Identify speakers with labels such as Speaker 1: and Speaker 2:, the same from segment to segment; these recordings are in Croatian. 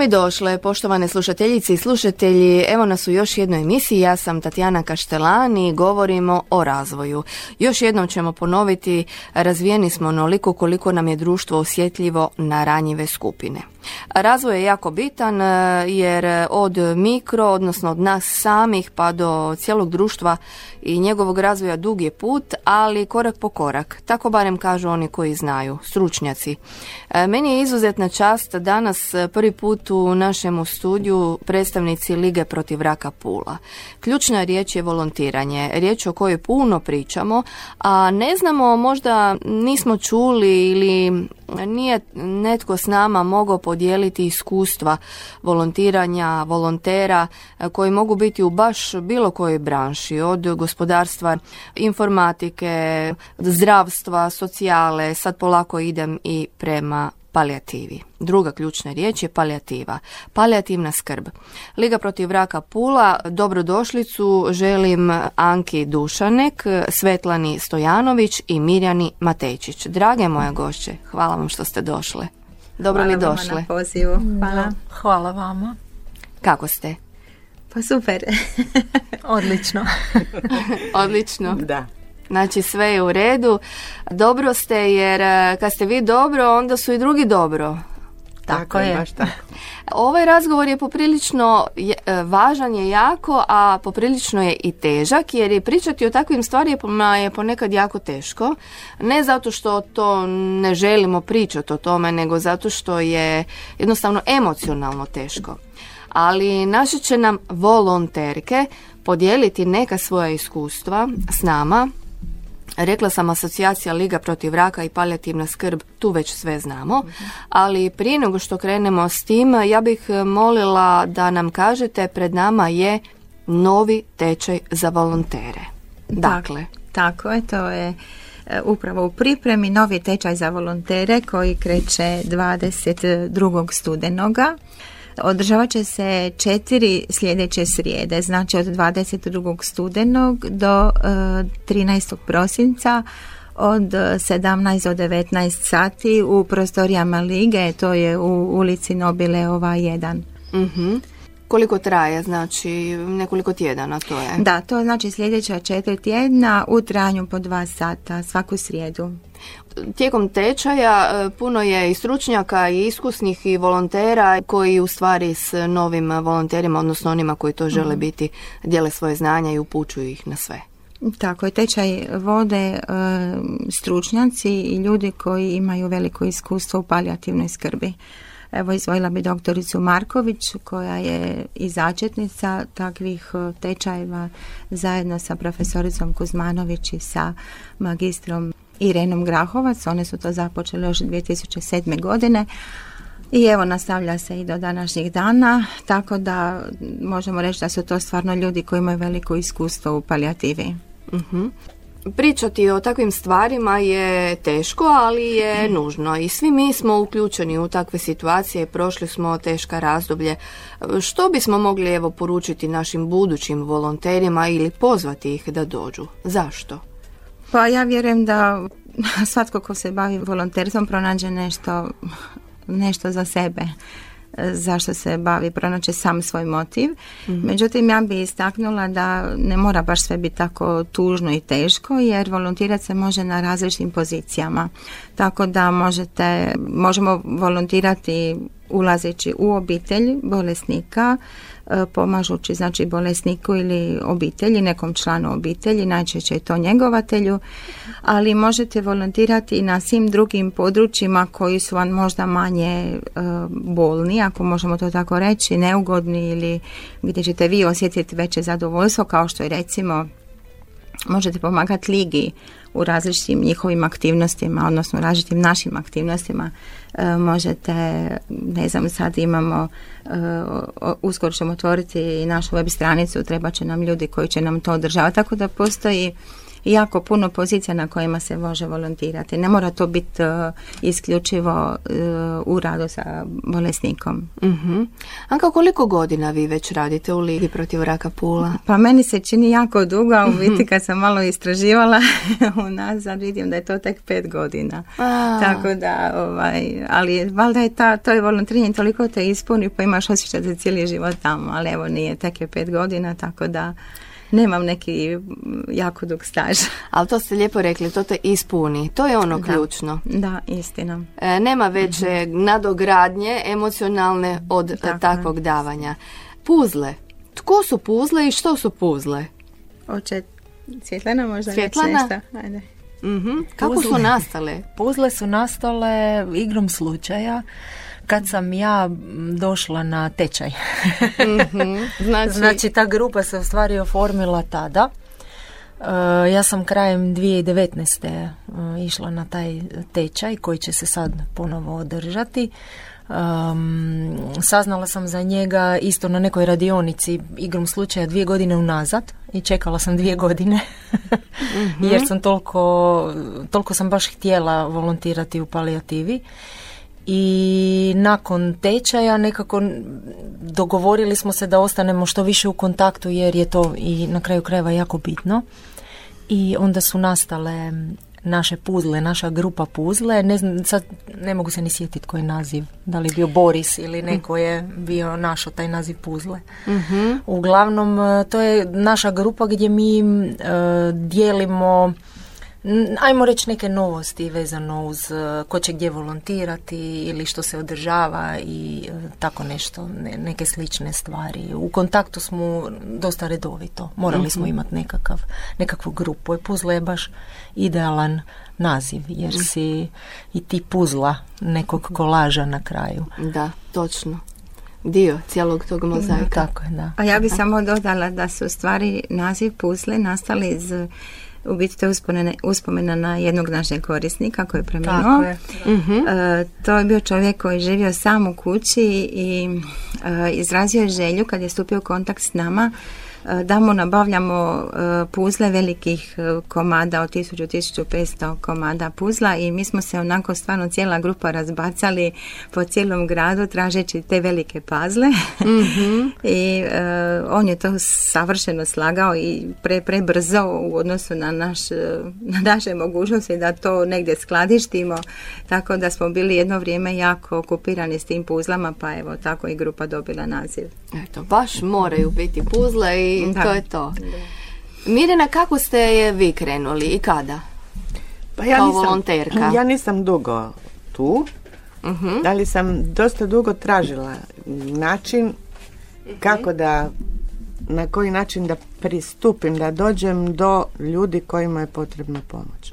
Speaker 1: Dobro mi došle, poštovane slušateljice i slušatelji. Evo nas u još jednoj emisiji. Ja sam Tatjana Kaštelani i govorimo o razvoju. Još jednom ćemo ponoviti, razvijeni smo onoliko koliko nam je društvo osjetljivo na ranjive skupine. Razvoj je jako bitan e, jer od mikro, odnosno od nas samih pa do cijelog društva i njegovog razvoja dug je put, ali korak po korak. Tako barem kažu oni koji znaju, stručnjaci. E, meni je izuzetna čast danas prvi put u našem studiju predstavnici Lige protiv raka Pula. Ključna riječ je volontiranje, riječ o kojoj puno pričamo, a ne znamo, možda nismo čuli ili nije netko s nama mogao podijeliti iskustva volontiranja, volontera e, koji mogu biti u baš bilo kojoj branši, od gospodarstva, informatike, zdravstva, socijale, sad polako idem i prema palijativi. Druga ključna riječ je palijativa. Palijativna skrb. Liga protiv raka Pula, dobrodošlicu želim Anki Dušanek, Svetlani Stojanović i Mirjani Matejčić. Drage moje gošće, hvala vam što ste došle. Dobro
Speaker 2: Hvala
Speaker 1: mi
Speaker 2: vama
Speaker 1: došle.
Speaker 2: na pozivu. Hvala.
Speaker 3: Hvala vama.
Speaker 1: Kako ste?
Speaker 2: Pa super.
Speaker 3: Odlično.
Speaker 1: Odlično.
Speaker 2: Da.
Speaker 1: Znači sve je u redu. Dobro ste jer eh, kad ste vi dobro, onda su i drugi dobro.
Speaker 3: Tako je.
Speaker 2: Baš tako.
Speaker 1: Ovaj razgovor je poprilično je- e, važan je jako, a poprilično je i težak jer je pričati o takvim stvarima je ponekad jako teško. Ne zato što to ne želimo pričati o tome, nego zato što je jednostavno emocionalno teško. Ali naše će nam volonterke podijeliti neka svoja iskustva s nama, Rekla sam asocijacija Liga protiv raka i palijativna skrb, tu već sve znamo, ali prije nego što krenemo s tim, ja bih e, molila da nam kažete, pred nama je novi tečaj za volontere. Dakle,
Speaker 2: Tako je, to je e, upravo u pripremi novi tečaj za volontere koji kreće 22. studenoga. Održavat će se četiri sljedeće srijede, znači od 22. studenog do e, 13. prosinca od 17 do 19 sati u prostorijama Lige, to je u ulici Nobileova 1.
Speaker 1: mhm. Koliko traje, znači nekoliko tjedana to je.
Speaker 2: Da, to znači sljedeća četiri tjedna u trajanju po dva sata svaku srijedu.
Speaker 1: Tijekom tečaja e, puno je i stručnjaka i iskusnih i volontera koji u stvari s novim volonterima, odnosno onima koji to žele biti, dijele svoje znanja i upućuju ih na sve.
Speaker 2: Tako je, tečaj vode e, stručnjaci i ljudi koji imaju veliko iskustvo u palijativnoj skrbi. Evo izvojila bi doktoricu Marković koja je i začetnica takvih e, tečajeva zajedno sa profesoricom Kuzmanović i sa magistrom Irenom Grahovac. One su to započele još 2007. godine. I evo nastavlja se i do današnjih dana, tako da možemo reći da su to stvarno ljudi koji imaju veliko iskustvo u palijativi.
Speaker 1: Mhm. Pričati o takvim stvarima je teško, ali je nužno i svi mi smo uključeni u takve situacije, prošli smo teška razdoblje. Što bismo mogli evo poručiti našim budućim volonterima ili pozvati ih da dođu? Zašto?
Speaker 2: Pa ja vjerujem da svatko ko se bavi volonterstvom pronađe nešto, nešto za sebe zašto se bavi, pronaće sam svoj motiv. Međutim, ja bi istaknula da ne mora baš sve biti tako tužno i teško, jer volontirati se može na različitim pozicijama. Tako da možete, možemo volontirati ulazeći u obitelj bolesnika, pomažući znači bolesniku ili obitelji, nekom članu obitelji, najčešće je to njegovatelju, ali možete volontirati i na svim drugim područjima koji su vam možda manje e, bolni, ako možemo to tako reći, neugodni ili gdje ćete vi osjetiti veće zadovoljstvo, kao što je recimo možete pomagati ligi u različitim njihovim aktivnostima, odnosno različitim našim aktivnostima. E, možete, ne znam, sad imamo, e, uskoro ćemo otvoriti i našu web stranicu, treba će nam ljudi koji će nam to održavati, tako da postoji jako puno pozicija na kojima se može volontirati. Ne mora to biti e, isključivo e, u radu sa bolesnikom.
Speaker 1: uh Anka, koliko godina vi već radite u Ligi protiv raka pula?
Speaker 2: Pa meni se čini jako dugo, a u biti kad sam malo istraživala unazad vidim da je to tek pet godina. Tako da, ovaj, ali valjda je ta, to je volontiranje toliko te ispuni pa imaš osjećaj za cijeli život tamo, ali evo nije, tek je pet godina, tako da nemam neki jako dug staž.
Speaker 1: Ali to ste lijepo rekli, to te ispuni. To je ono ključno.
Speaker 2: Da, istina.
Speaker 1: E, nema veće nadogradnje emocionalne od takvog davanja. Puzle. Tko su puzle i što su puzle?
Speaker 2: Oče Svjetlana možda
Speaker 1: Svjetlana?
Speaker 2: Ajde.
Speaker 1: Mhm. Kako su nastale?
Speaker 3: Puzle su nastale igrom slučaja kad sam ja došla na tečaj.
Speaker 1: mm znači...
Speaker 3: znači ta grupa se u stvari oformila tada. Uh, ja sam krajem 2019. Uh, išla na taj tečaj koji će se sad ponovo održati. Um, saznala sam za njega isto na nekoj radionici igrom slučaja dvije godine unazad i čekala sam dvije godine mhm. jer sam toliko, toliko sam baš htjela volontirati u palijativi i nakon tečaja nekako dogovorili smo se da ostanemo što više u kontaktu jer je to i na kraju krajeva jako bitno i onda su nastale naše puzle, naša grupa puzle, ne znam, sad ne mogu se ni sjetiti koji je naziv, da li je bio Boris ili neko je bio našo taj naziv puzle.
Speaker 1: Mhm.
Speaker 3: Uglavnom, to je naša grupa gdje mi uh, dijelimo ajmo reći neke novosti vezano uz e, ko će gdje volontirati ili što se održava i e, tako nešto, neke slične stvari. U kontaktu smo dosta redovito. Morali smo mhm. imati nekakav, nekakvu grupu. I puzle je baš idealan naziv jer mhm. si i ti puzla nekog kolaža na kraju.
Speaker 1: Da, točno dio cijelog tog mozaika.
Speaker 3: Tako je, da.
Speaker 2: A ja bih samo dodala da su stvari naziv puzle nastali iz u biti to je uspomena na jednog našeg korisnika koji je preminuo.
Speaker 1: Mhm.
Speaker 2: E, to je bio čovjek koji je živio sam u kući i e, izrazio je želju kad je stupio u kontakt s nama da mu nabavljamo e, puzle velikih e, komada od 1000-1500 komada puzla i mi smo se onako stvarno cijela grupa razbacali po cijelom gradu tražeći te velike pazle
Speaker 1: mhm.
Speaker 2: i on je to savršeno slagao i pre, prebrzo u odnosu na, naš, na naše mogućnosti da to negdje skladištimo tako da smo bili jedno vrijeme jako okupirani s tim puzlama pa evo tako i grupa dobila naziv.
Speaker 1: Eto, baš moraju biti puzle i i to je to. Mirjana, kako ste je vi krenuli i kada?
Speaker 4: Pa ja
Speaker 1: Kao
Speaker 4: nisam,
Speaker 1: volonterka.
Speaker 4: Ja nisam dugo tu,
Speaker 1: uh
Speaker 4: ali sam dosta dugo tražila način kako da na koji način da pristupim, da dođem do ljudi kojima je potrebna pomoć.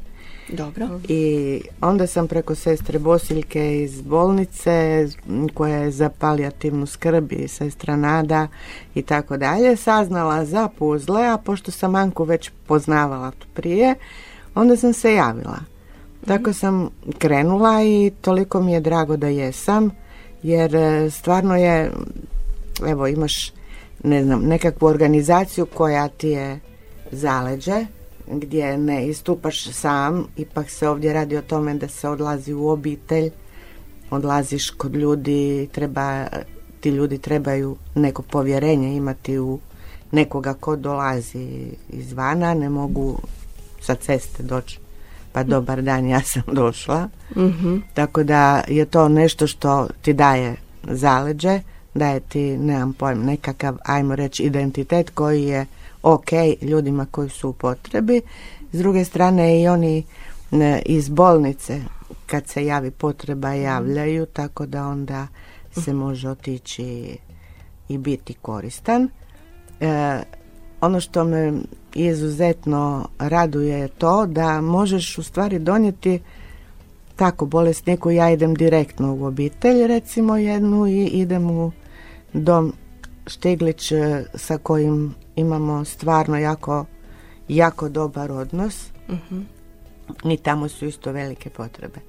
Speaker 1: Dobro.
Speaker 4: I onda sam preko sestre Bosiljke iz bolnice koja je za palijativnu skrb i sestra Nada i tako dalje saznala za puzle, a pošto sam Anku već poznavala prije, onda sam se javila. Tako sam krenula i toliko mi je drago da jesam, jer e, stvarno je, evo imaš ne znam, nekakvu organizaciju koja ti je zaleđe, gdje ne istupaš sam, ipak se ovdje radi o tome da se odlazi u obitelj, odlaziš kod ljudi, treba, ti ljudi trebaju neko povjerenje imati u nekoga ko dolazi izvana, ne mogu sa ceste doći pa dobar dan, ja sam došla.
Speaker 1: mm
Speaker 4: Tako da je to nešto što ti daje zaleđe, daje ti, nemam pojma, nekakav, ajmo reći, identitet koji je ok ljudima koji su u potrebi. S druge strane i oni iz bolnice kad se javi potreba javljaju tako da onda se može otići i biti koristan. E, ono što me izuzetno raduje je to da možeš u stvari donijeti tako bolesniku ja idem direktno u obitelj recimo jednu i idem u dom Štiglić e, sa kojim imamo stvarno jako, jako dobar odnos.
Speaker 1: uh
Speaker 4: I tamo su isto velike potrebe.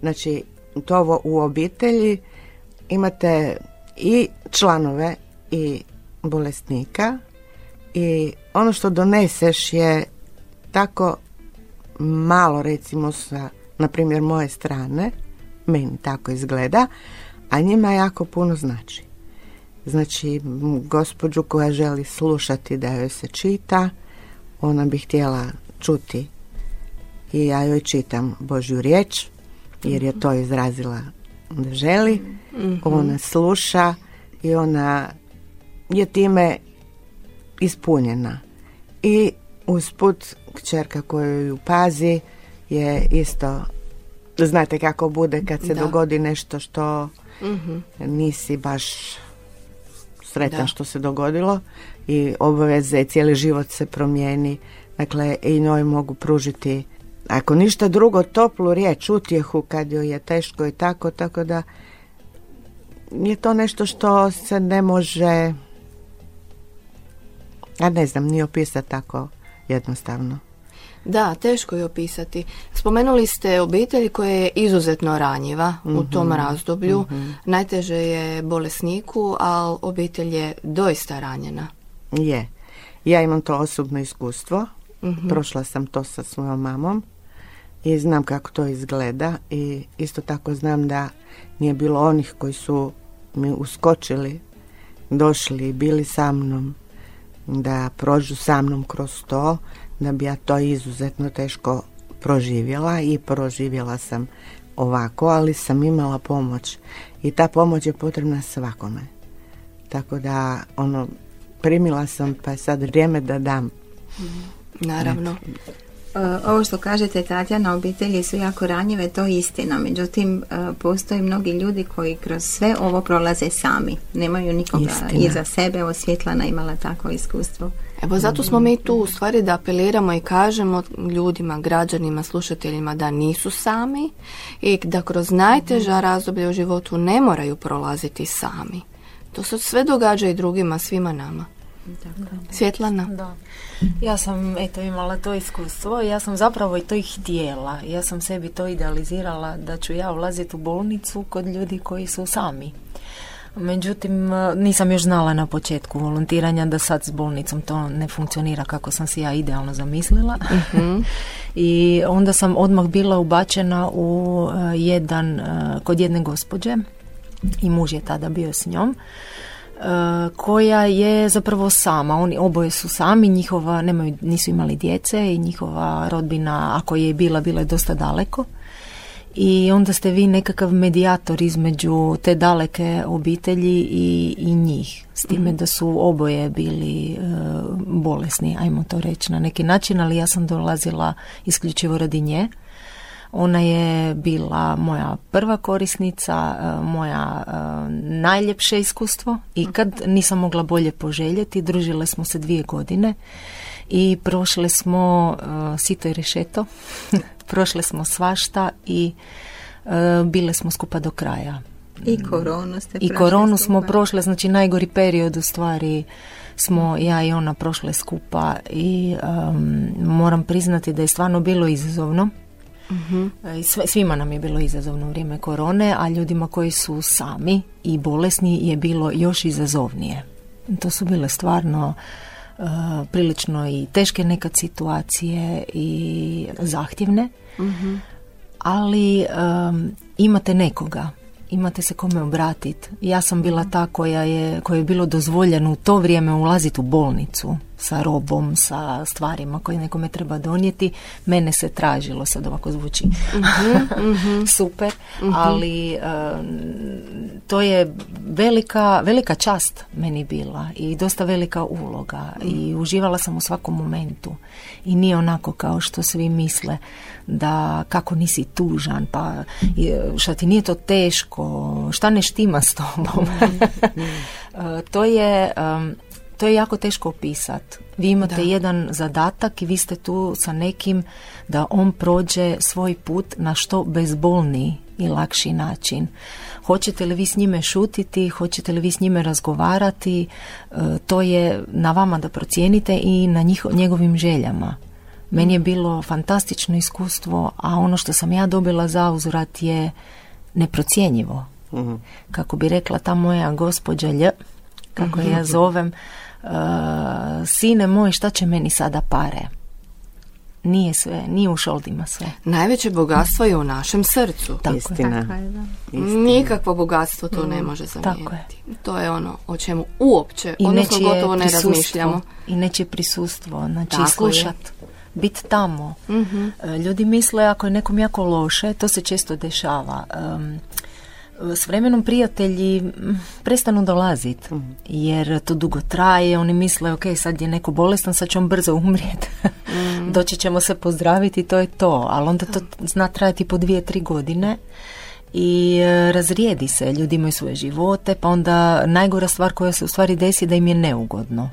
Speaker 4: Znači, to u obitelji imate i članove i bolesnika i ono što doneseš je tako malo recimo sa, na primjer, moje strane, meni tako izgleda, a njima jako puno znači. Znači, gospođu koja želi slušati da joj se čita, ona bi htjela čuti i ja joj čitam Božju riječ, jer je to izrazila da želi. Mhm. Ona sluša i ona je time ispunjena. I usput kćerka koju ju pazi je isto znate kako bude kad se dogodi nešto što mhm. nisi baš sretan što se dogodilo i obaveze i cijeli život se promijeni dakle i njoj mogu pružiti ako ništa drugo toplu riječ utjehu kad joj je teško i tako tako da je to nešto što se ne može ja ne znam ni opisati tako jednostavno.
Speaker 1: Da, teško je opisati. Spomenuli ste obitelj koja je izuzetno ranjiva u tom mhm, razdoblju. mm Najteže je bolesniku, ali obitelj je doista ranjena.
Speaker 4: Je. Ja imam to osobno iskustvo. Mhm. Prošla sam to sa svojom mamom i znam kako to izgleda i isto tako znam da nije bilo onih koji su mi uskočili, došli i bili sa mnom da prođu sa mnom kroz to, da bi ja to izuzetno teško proživjela i proživjela sam ovako, ali sam imala pomoć i ta pomoć je potrebna svakome. Tako da, ono, primila sam pa je sad vrijeme da dam.
Speaker 1: Naravno.
Speaker 2: E, ovo što kažete Tatjana, obitelji su jako ranjive, to je istina. Međutim, e, postoje mnogi ljudi koji kroz sve ovo prolaze sami. Nemaju nikoga iza sebe. Osvjetlana imala takvo iskustvo.
Speaker 1: Evo zato smo mi tu u stvari da apeliramo i kažemo ljudima, građanima, slušateljima da nisu sami i da kroz najteža razdoblja u životu ne moraju prolaziti sami. To se sve događa i drugima, svima nama. Svjetlana?
Speaker 3: Da. Ja sam eto imala to iskustvo, ja sam zapravo i to i htjela. Ja sam sebi to idealizirala da ću ja ulaziti u bolnicu kod ljudi koji su sami. Međutim, nisam još znala na početku volontiranja da sad s bolnicom to ne funkcionira kako sam si ja idealno zamislila. Mhm. I onda sam odmah bila ubačena u eh, jedan, eh, kod jedne gospođe i muž je tada bio s njom koja je zapravo sama. Oni oboje su sami, njihova nemaju, nisu imali djece i njihova rodbina, ako je bila, bila je dosta daleko. I onda ste vi nekakav medijator između te daleke obitelji i, i njih. S time mhm. da su oboje bili e, bolesni, ajmo to reći na neki način, ali ja sam dolazila isključivo radi nje. Ona je bila moja prva korisnica, e, moja e, najljepše iskustvo i kad nisam mogla bolje poželjeti. Družile smo se dvije godine i prošle smo e, sito i rešeto, prošle smo svašta i bile smo skupa do kraja.
Speaker 2: I koronu ste
Speaker 3: I koronu smo prošle, znači najgori period u stvari smo ja i ona prošle skupa i moram priznati da je stvarno bilo izazovno uh Svima nam je bilo izazovno u vrijeme korone, a ljudima koji su sami i bolesni je bilo još izazovnije. To su bile stvarno uh, prilično i teške nekad situacije i zahtjevne, mhm. ali um, imate nekoga imate se kome obratiti. Ja sam bila ta koja je, koja je bilo dozvoljeno u to vrijeme ulaziti u bolnicu sa robom, sa stvarima koje nekome treba donijeti. Mene se tražilo, sad ovako zvuči mhm, mhm. super, mhm. ali to je velika, velika čast meni bila i dosta velika uloga i uživala sam u svakom momentu i nije onako kao što svi misle da kako nisi tužan, pa šta ti nije to teško, šta ne štima s tobom. E, to je to je jako teško opisati. Vi imate jedan zadatak i vi ste tu sa nekim da on prođe svoj put na što bezbolniji i lakši način. Hoćete li vi s njime šutiti, hoćete li vi s njime razgovarati, e, to je na vama da procijenite i na njegovim željama. Meni je bilo fantastično iskustvo, a ono što sam ja dobila za uzvrat je neprocjenjivo. Mhm. Kako bi rekla ta moja gospođa Lj, kako ja zovem, uh, sine moj, šta će meni sada pare? nije sve, nije u šoldima sve.
Speaker 1: Najveće bogatstvo je u našem srcu.
Speaker 3: Tako je.
Speaker 4: Istina.
Speaker 2: Tako je, da.
Speaker 1: Nikakvo bogatstvo to ne može zamijeniti.
Speaker 3: Mm, tako je.
Speaker 1: To je ono o čemu uopće,
Speaker 3: I
Speaker 1: odnosno gotovo ne
Speaker 3: prisustvo,
Speaker 1: razmišljamo.
Speaker 3: I nečije prisustvo, znači
Speaker 1: Tako je.
Speaker 3: slušat, bit tamo.
Speaker 1: Mhm.
Speaker 3: E, Ljudi misle ako je nekom jako loše, to se često dešava. Em, s vremenom prijatelji mm, prestanu dolaziti
Speaker 1: Mhm.
Speaker 3: jer to dugo traje, oni misle ok, sad je neko bolestan, sad će on brzo umrijeti.
Speaker 1: Mhm.
Speaker 3: Doći ćemo se pozdraviti i to je to, ali onda to zna trajati po dvije, tri godine i e, razrijedi se, ljudi imaju svoje živote, pa onda najgora stvar koja se u stvari desi da im je neugodno.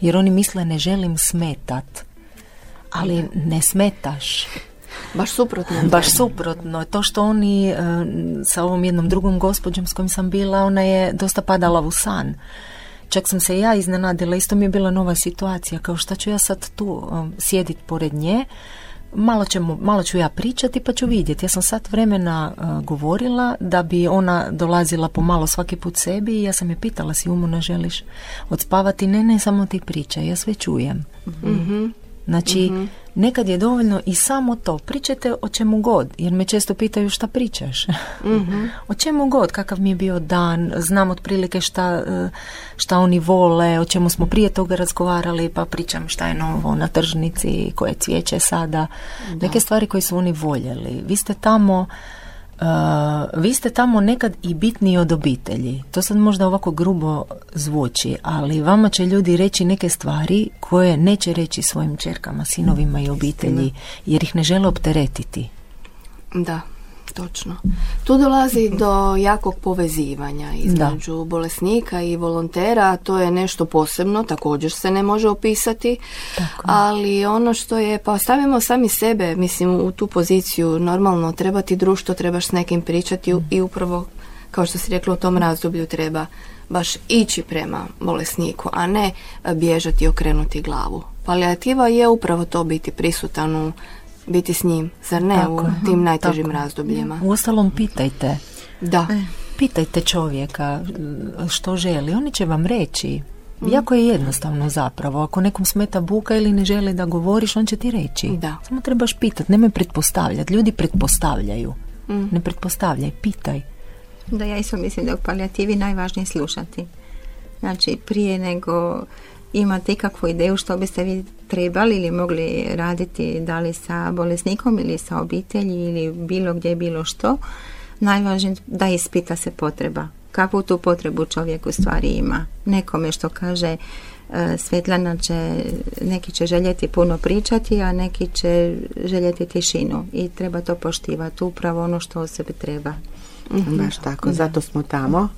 Speaker 3: Jer oni misle ne želim smetat, ali ne smetaš.
Speaker 1: Baš suprotno.
Speaker 3: Baš suprotno. To što oni e, sa ovom jednom drugom gospođom s kojom sam bila, ona je dosta padala u san. Čak sam se ja iznenadila, isto mi je bila nova situacija, kao šta ću ja sad tu um, sjedit pored nje, malo, ćemo, malo ću ja pričati pa ću vidjeti. Ja sam sat vremena uh, govorila da bi ona dolazila pomalo svaki put sebi i ja sam je pitala si umuna želiš odspavati, ne, ne, samo ti pričaj, ja sve čujem. Znači, nekad je dovoljno i samo to. Pričajte o čemu god, jer me često pitaju šta pričaš. o čemu god, kakav mi je bio dan, znam otprilike šta, e, šta oni vole, o čemu smo prije toga razgovarali, pa pričam šta je novo na tržnici, koje cvijeće sada. Neke stvari koje su oni voljeli. Vi ste tamo... Uh, vi ste tamo nekad i bitniji od obitelji. To sad možda ovako grubo zvuči, ali vama će ljudi reći neke stvari koje neće reći svojim čerkama, sinovima i obitelji, jer ih ne žele opteretiti.
Speaker 1: Da, točno. Tu dolazi do jakog povezivanja između bolesnika i volontera, to je nešto posebno, također se ne može opisati, ali ono što je, pa stavimo sami sebe, mislim, u tu poziciju, normalno treba ti društvo, trebaš s nekim pričati i upravo, kao što si rekla, u tom razdoblju treba baš ići prema bolesniku, a ne bježati i okrenuti glavu. Palijativa je upravo to biti prisutan u biti s njim, zar ne
Speaker 3: Tako
Speaker 1: u tim najtežim
Speaker 3: Tako
Speaker 1: razdobljima?
Speaker 3: Uostalom, pitajte.
Speaker 1: Da.
Speaker 3: Pitajte čovjeka e, što želi, oni će vam reći. Jako je jednostavno zapravo. Ako nekom smeta buka ili ne želi da govoriš, on će ti reći.
Speaker 1: Da.
Speaker 3: Samo trebaš pitati, nemoj pretpostavljati. Ljudi pretpostavljaju. Ne pretpostavljaj, pitaj.
Speaker 2: Da, ja isto mislim da je u palijativi najvažnije slušati. Znači, prije nego imate ikakvu ideju što biste vi trebali ili mogli raditi da li sa bolesnikom ili sa obitelji ili bilo gdje bilo što, najvažnije da ispita se potreba. Kakvu tu potrebu čovjek u stvari ima. Nekome što kaže e, Svetlana će, neki će željeti puno pričati, a neki će željeti tišinu i treba to poštivati, upravo ono što osobi treba.
Speaker 4: Baš tako, zato smo tamo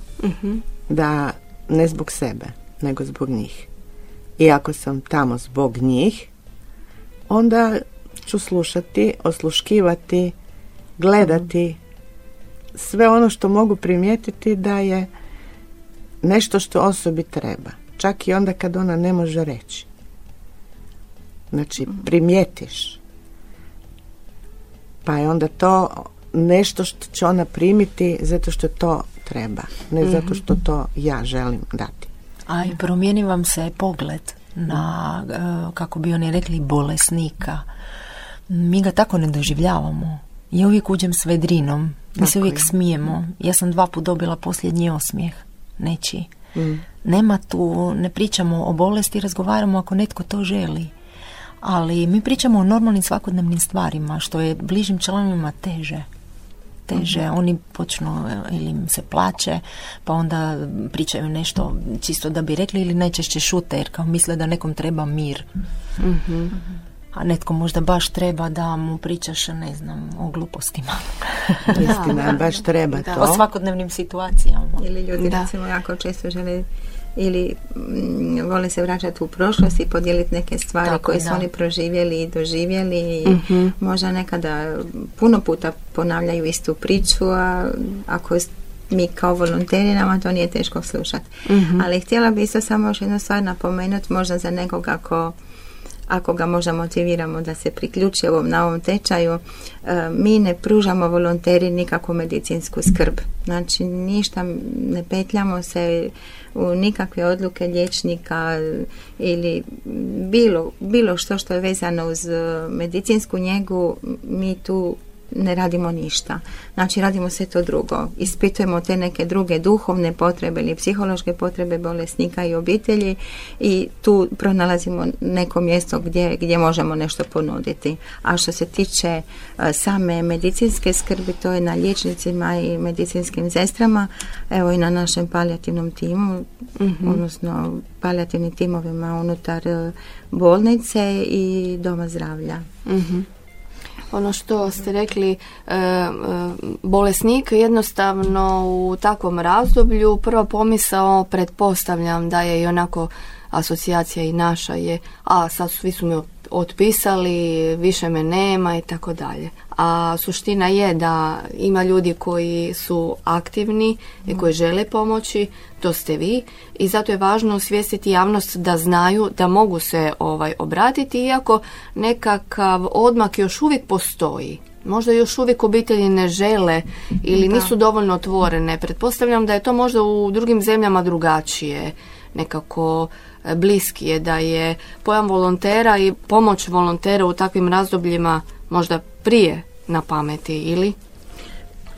Speaker 4: da ne zbog sebe, nego zbog njih. I ako sam tamo zbog njih, onda ću slušati, osluškivati, gledati sve ono što mogu primijetiti da je nešto što osobi treba. Čak i onda kad ona ne može reći. Znači, primijetiš. Pa je onda to nešto što će ona primiti zato što to treba, ne zato što to ja želim dati.
Speaker 3: A i promijeni vam se pogled na, e, kako bi oni rekli, bolesnika. Mi ga tako ne doživljavamo. Ja uvijek uđem s vedrinom. Mi se uvijek
Speaker 4: je.
Speaker 3: smijemo. Ja sam dva put dobila posljednji osmijeh. Neći. Nema tu, ne pričamo o bolesti, razgovaramo ako netko to želi. Ali mi pričamo o normalnim svakodnevnim stvarima, što je bližim članovima teže teže, oni počnu e, ili im se plaće, pa onda pričaju nešto čisto da bi rekli ili najčešće šute jer kao misle da nekom treba mir. A netko možda baš treba da mu pričaš, ne znam, o glupostima.
Speaker 4: Istina, baš treba
Speaker 1: Da.
Speaker 3: o
Speaker 4: to.
Speaker 3: svakodnevnim situacijama.
Speaker 2: Ili ljudi
Speaker 1: Da.
Speaker 2: recimo jako često žele ili mm, vole se vraćati u prošlost i podijeliti neke stvari
Speaker 3: Tako,
Speaker 2: koje su
Speaker 3: da.
Speaker 2: oni proživjeli i doživjeli i možda nekada puno puta ponavljaju istu priču a ako mi kao volonteri nama to nije teško slušati. Ali htjela bi isto samo još jednu stvar napomenuti možda za nekoga ko ako ga možda motiviramo da se priključi ovom na ovom tečaju, e, mi ne pružamo volonteri nikakvu medicinsku skrb. Znači ništa ne petljamo se u nikakve odluke liječnika ili bilo, bilo što što je vezano uz medicinsku njegu, mi tu ne radimo ništa. Znači radimo sve to drugo. Ispitujemo te neke druge duhovne potrebe ili psihološke potrebe bolesnika i obitelji i tu pronalazimo neko mjesto gdje, gdje možemo nešto ponuditi. A što se tiče e, same medicinske skrbi, to je na liječnicima i medicinskim sestrama, evo i na našem palijativnom timu, mhm. odnosno palijativnim timovima unutar e, bolnice i doma zdravlja.
Speaker 1: Mhm ono što ste rekli e, e, bolesnik jednostavno u takvom razdoblju prva pomisao pretpostavljam da je i onako asocijacija i naša je a sad svi su mi otpisali, više me nema i tako dalje. A suština je da ima ljudi koji su aktivni i koji žele pomoći, to ste vi i zato je važno osvijestiti javnost da znaju da mogu se ovaj obratiti iako nekakav odmak još uvijek postoji. Možda još uvijek obitelji ne žele ili nisu dovoljno otvorene. Pretpostavljam da je to možda u drugim zemljama drugačije nekako bliski je da je pojam volontera i pomoć volontera u takvim razdobljima možda prije na pameti ili?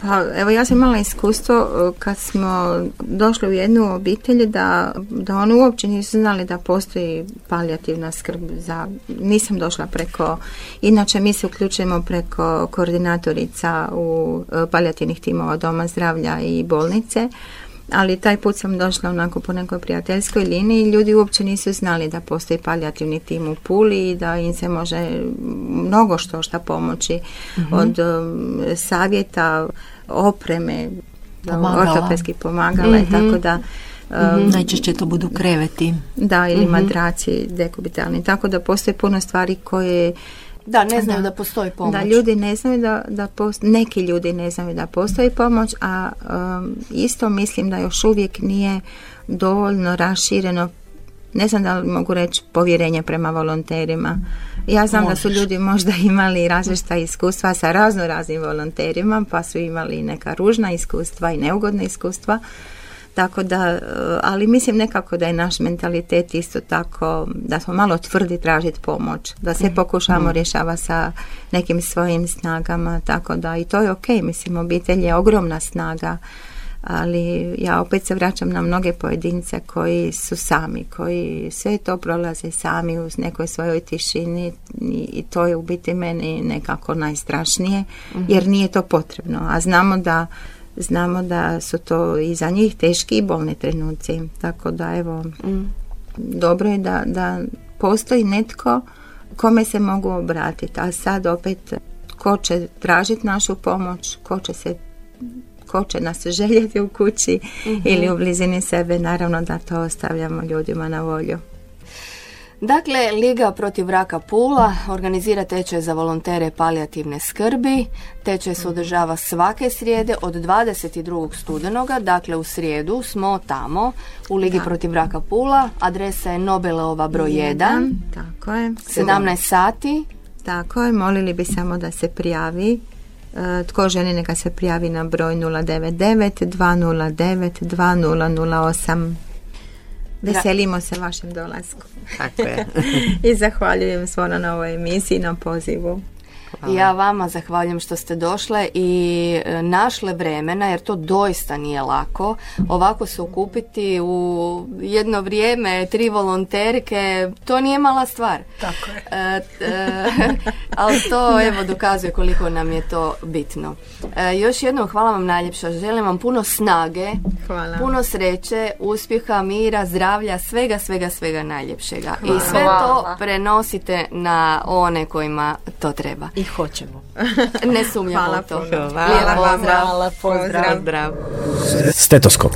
Speaker 2: Pa evo ja sam imala iskustvo e, kad smo došli u jednu obitelj da, da oni uopće nisu znali da postoji palijativna skrb za, nisam došla preko, inače mi se uključujemo preko koordinatorica u e, palijativnih timova doma zdravlja i bolnice ali taj put sam došla onako po nekoj prijateljskoj liniji i ljudi uopće nisu znali da postoji palijativni tim u Puli i da im se može mnogo što šta pomoći mhm. od um, savjeta, opreme, pomagala. ortopedskih pomagala i tako da
Speaker 3: Um, Najčešće to budu kreveti.
Speaker 2: Da, ili mm madraci dekubitalni. Tako da postoje puno stvari koje
Speaker 1: da, ne znaju da, postoji pomoć.
Speaker 2: Da, ljudi ne znaju da, da postoji, neki ljudi ne znaju da postoji pomoć, a um, isto mislim da još uvijek nije dovoljno rašireno ne znam da li mogu reći povjerenje prema volonterima. Ja znam da su ljudi možda imali različita iskustva sa razno raznim volonterima, pa su imali neka ružna iskustva i neugodna iskustva tako da, e, ali mislim nekako da je naš mentalitet isto tako, da smo malo tvrdi tražiti pomoć, da se mhm. pokušamo mm. rješava sa nekim svojim snagama, tako da i to je ok, mislim obitelj je ogromna snaga, ali ja opet se vraćam na mnoge pojedince koji su sami, koji sve to prolaze sami u nekoj svojoj tišini i to je u biti meni nekako najstrašnije, mhm. jer nije to potrebno, a znamo da znamo da su to i za njih teški i bolni trenuci. Tako da evo, mm. dobro je da, da postoji netko kome se mogu obratiti. A sad opet ko će tražiti našu pomoć, ko će se ko će nas željeti u kući mhm. ili u blizini sebe, naravno da to ostavljamo ljudima na volju.
Speaker 1: Dakle, Liga protiv raka Pula organizira tečaj za volontere palijativne skrbi. Tečaj se održava svake srijede od 22. studenoga, dakle u srijedu smo tamo u Ligi protiv raka Pula. Adresa je Nobelova broj 1.
Speaker 2: Tako je.
Speaker 1: 17 sati.
Speaker 2: Tako je, molili bi samo da se prijavi. E, tko želi neka se prijavi na broj 099 209 2008. Veselimo se vašem dolasku.
Speaker 4: Tako je.
Speaker 2: I zahvaljujem Svona na ovoj emisiji na pozivu.
Speaker 1: Ja vama zahvaljujem što ste došle i e, našle vremena jer to doista nije lako. Ovako se okupiti u jedno vrijeme tri volonterke, to nije mala stvar.
Speaker 3: Tako je.
Speaker 1: E, e, ali to evo dokazuje koliko nam je to bitno. još jednom hvala vam najljepša. Želim vam puno snage,
Speaker 2: hvala.
Speaker 1: puno sreće, uspjeha, mira, zdravlja, svega, svega, svega najljepšega. I sve to prenosite na one kojima to treba.
Speaker 3: I hoćemo.
Speaker 1: ne sumnjamo
Speaker 2: Hvala
Speaker 1: to.
Speaker 2: Hvala,
Speaker 1: pozdrav.
Speaker 3: Hvala, pozdrav.
Speaker 4: pozdrav.
Speaker 5: Stetoskop.